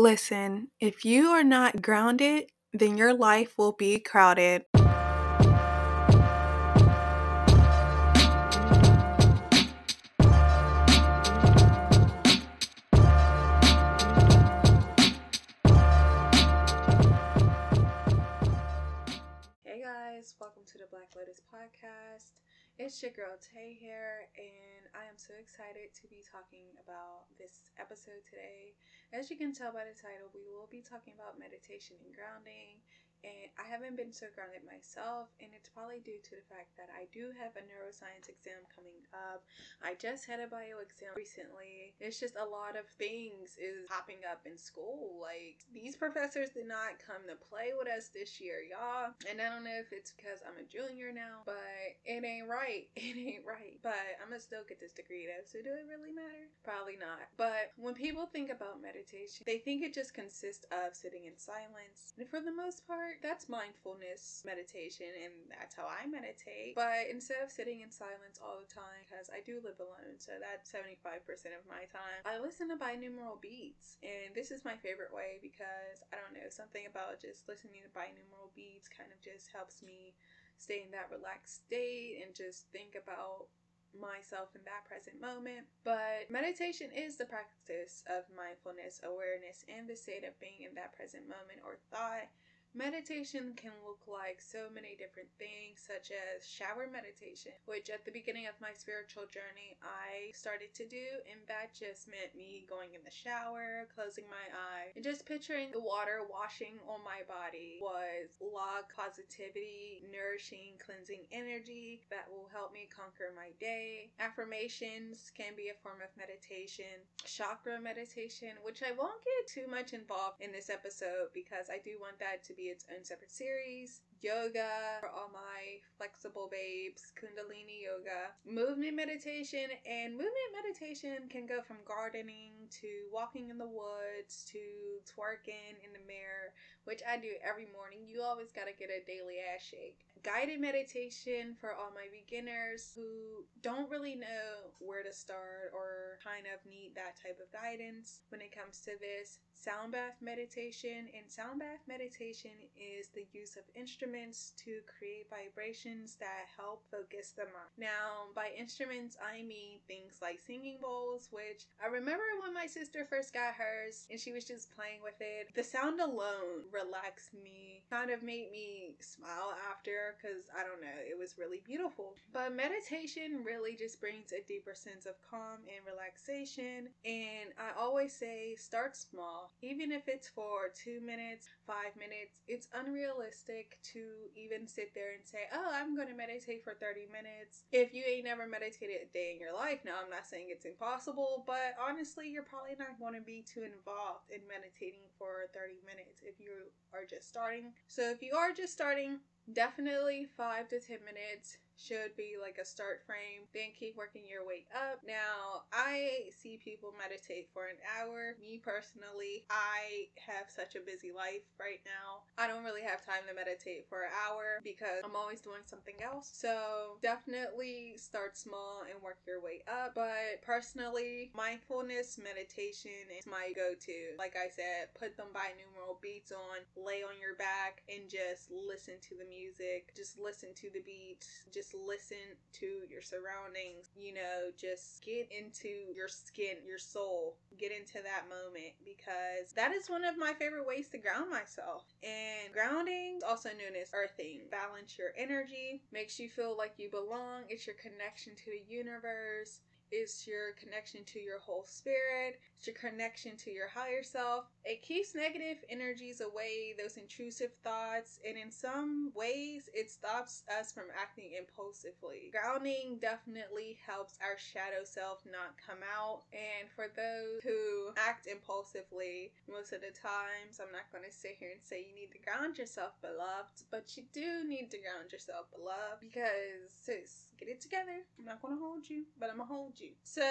Listen, if you are not grounded, then your life will be crowded. Hey guys, welcome to the Black Lotus podcast. It's your girl Tay here, and I am so excited to be talking about this episode today. As you can tell by the title, we will be talking about meditation and grounding. And I haven't been so grounded myself, and it's probably due to the fact that I do have a neuroscience exam coming up. I just had a bio exam recently. It's just a lot of things is popping up in school. Like these professors did not come to play with us this year, y'all. And I don't know if it's because I'm a junior now, but it ain't right. It ain't right. But I'm gonna still get this degree though. So do it really matter? Probably not. But when people think about meditation, they think it just consists of sitting in silence. And for the most part, that's mindfulness meditation, and that's how I meditate. But instead of sitting in silence all the time, because I do live alone, so that's 75% of my time, I listen to binaural beats. And this is my favorite way because I don't know, something about just listening to binaural beats kind of just helps me stay in that relaxed state and just think about myself in that present moment. But meditation is the practice of mindfulness, awareness, and the state of being in that present moment or thought. Meditation can look like so many different things, such as shower meditation, which at the beginning of my spiritual journey I started to do, and that just meant me going in the shower, closing my eye, and just picturing the water washing on my body was log positivity, nourishing, cleansing energy that will help me conquer my day. Affirmations can be a form of meditation, chakra meditation, which I won't get too much involved in this episode because I do want that to be its own separate series. Yoga for all my flexible babes, Kundalini yoga, movement meditation, and movement meditation can go from gardening to walking in the woods to twerking in the mirror, which I do every morning. You always got to get a daily ass shake. Guided meditation for all my beginners who don't really know where to start or kind of need that type of guidance when it comes to this. Sound bath meditation and sound bath meditation is the use of instruments to create vibrations that help focus the mind. Now, by instruments, I mean things like singing bowls, which I remember when my sister first got hers and she was just playing with it. The sound alone relaxed me, kind of made me smile after because I don't know, it was really beautiful. But meditation really just brings a deeper sense of calm and relaxation. And I always say start small, even if it's for two minutes, five minutes. It's unrealistic to even sit there and say, Oh, I'm going to meditate for 30 minutes. If you ain't never meditated a day in your life, now I'm not saying it's impossible, but honestly, you're probably not going to be too involved in meditating for 30 minutes if you are just starting. So if you are just starting, definitely five to 10 minutes should be like a start frame, then keep working your way up. Now, I see people meditate for an hour. Me personally, I have such a busy life right now. I don't really have time to meditate for an hour because I'm always doing something else. So, definitely start small and work your way up. But personally, mindfulness meditation is my go to. Like I said, put them binaural beats on, lay on your back, and just listen to the music, just listen to the beat, just listen to your surroundings, you know, just get into your skin, your soul, get into that moment because that is one of my favorite ways to ground myself. And grounding, also known as earthing, balance your energy, makes you feel like you belong, it's your connection to the universe is your connection to your whole spirit, it's your connection to your higher self. It keeps negative energies away, those intrusive thoughts, and in some ways, it stops us from acting impulsively. Grounding definitely helps our shadow self not come out. And for those who act impulsively, most of the times, I'm not going to sit here and say you need to ground yourself, beloved, but you do need to ground yourself, beloved, because sis, get it together. I'm not going to hold you, but I'm going to hold you you. So,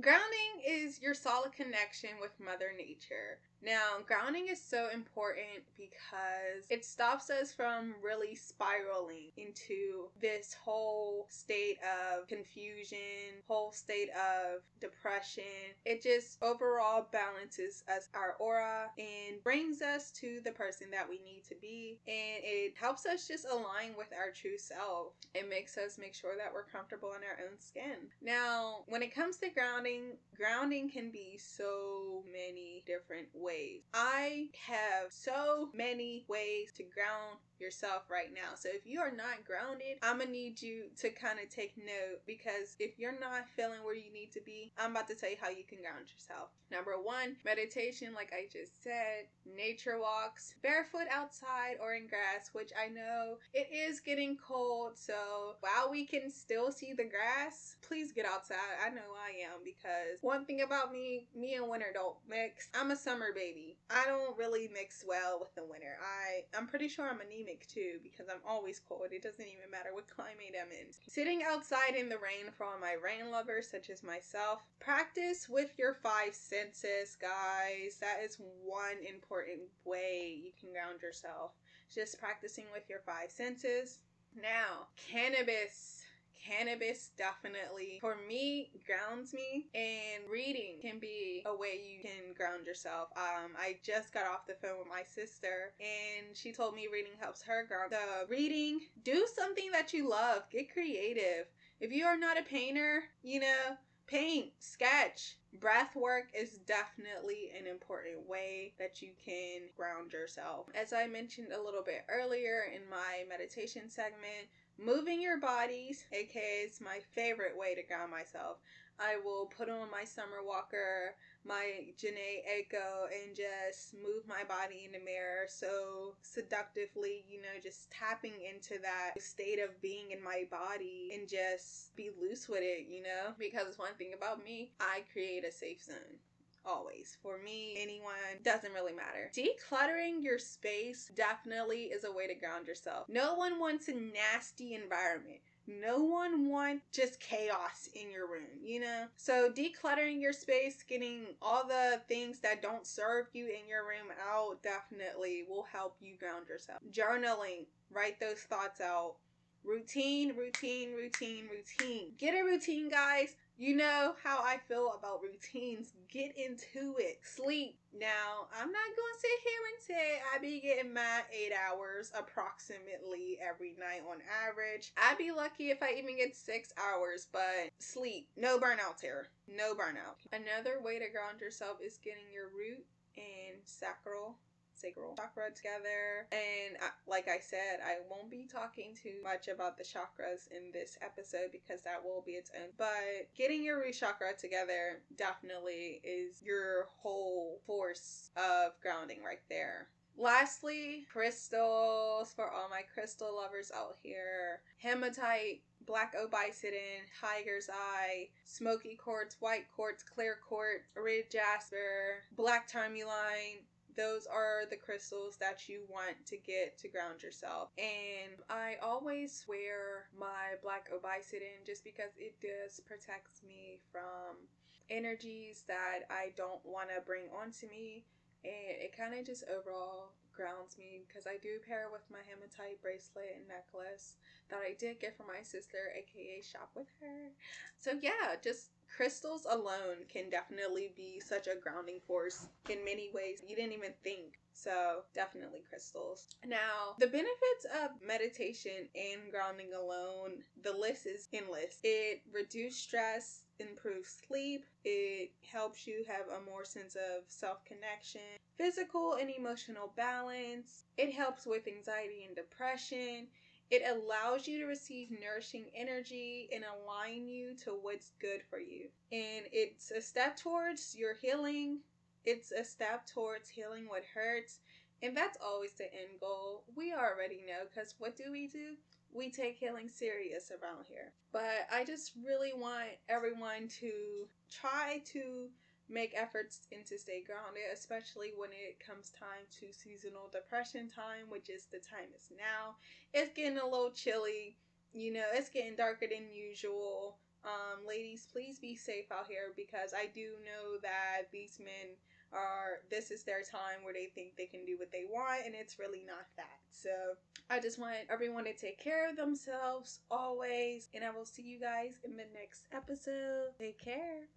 grounding is your solid connection with Mother Nature. Now, grounding is so important because it stops us from really spiraling into this whole state of confusion, whole state of depression. It just overall balances us, our aura, and brings us to the person that we need to be. And it helps us just align with our true self. It makes us make sure that we're comfortable in our own skin. Now, when it comes to grounding, grounding can be so many different ways. I have so many ways to ground yourself right now. So if you are not grounded, I'm gonna need you to kind of take note because if you're not feeling where you need to be, I'm about to tell you how you can ground yourself. Number one, meditation, like I just said, nature walks, barefoot outside or in grass, which I know it is getting cold. So while we can still see the grass, please get outside. I know I am because one thing about me, me and winter don't mix. I'm a summer baby. I don't really mix well with the winter. I I'm pretty sure I'm anemic anemic too because I'm always cold. It doesn't even matter what climate I'm in. Sitting outside in the rain for all my rain lovers such as myself. Practice with your five senses, guys. That is one important way you can ground yourself. Just practicing with your five senses. Now, cannabis cannabis definitely for me grounds me and reading can be a way you can ground yourself. Um i just got off the phone with my sister and she told me reading helps her ground the reading do something that you love get creative. If you are not a painter you know paint sketch breath work is definitely an important way that you can ground yourself. As i mentioned a little bit earlier in my meditation segment moving your bodies, aka it's my favorite way to ground myself. I will put on my summer walker, my Jhené Aiko, and just move my body in the mirror so seductively, you know, just tapping into that state of being in my body and just be loose with it, you know? Because one thing about me, I create a safe zone always. For me, anyone, doesn't really matter. Decluttering your space definitely is a way to ground yourself. No one wants a nasty environment. No one wants just chaos in your room, you know? So, decluttering your space, getting all the things that don't serve you in your room out, definitely will help you ground yourself. Journaling, write those thoughts out. Routine, routine, routine, routine. Get a routine, guys. You know how I feel about routines. Get into it. Sleep. Now, I'm not going to sit here and say I be getting my eight hours approximately every night on average. I'd be lucky if I even get six hours, but sleep. No burnouts here. No burnout. Another way to ground yourself is getting your root and sacral sacral chakra together. And I, like I said, I won't be talking too much about the chakras in this episode because that will be its own. But getting your root chakra together definitely is your whole force of grounding right there. Lastly, crystals for all my crystal lovers out here. Hematite, black obsidian, tiger's eye, smoky quartz, white quartz, clear quartz, red jasper, black tourmaline, those are the crystals that you want to get to ground yourself. And I always wear my black obsidian just because it does protects me from energies that I don't want to bring onto me. And it kind of just overall grounds me because I do pair with my hematite bracelet and necklace that I did get from my sister, aka shop with her. So yeah, just crystals alone can definitely be such a grounding force in many ways you didn't even think. So, definitely crystals. Now, the benefits of meditation and grounding alone, the list is endless. It reduces stress, improves sleep, it helps you have a more sense of self connection, physical and emotional balance, it helps with anxiety and depression it allows you to receive nourishing energy and align you to what's good for you. And it's a step towards your healing. It's a step towards healing what hurts. And that's always the end goal. We already know because what do we do? We take healing serious around here. But I just really want everyone to try to make efforts and to stay grounded, especially when it comes time to seasonal depression time, which is the time is now. It's getting a little chilly, you know, it's getting darker than usual. Um, ladies, please be safe out here because I do know that these men are this is their time where they think they can do what they want and it's really not that. So I just want everyone to take care of themselves always and I will see you guys in the next episode. Take care.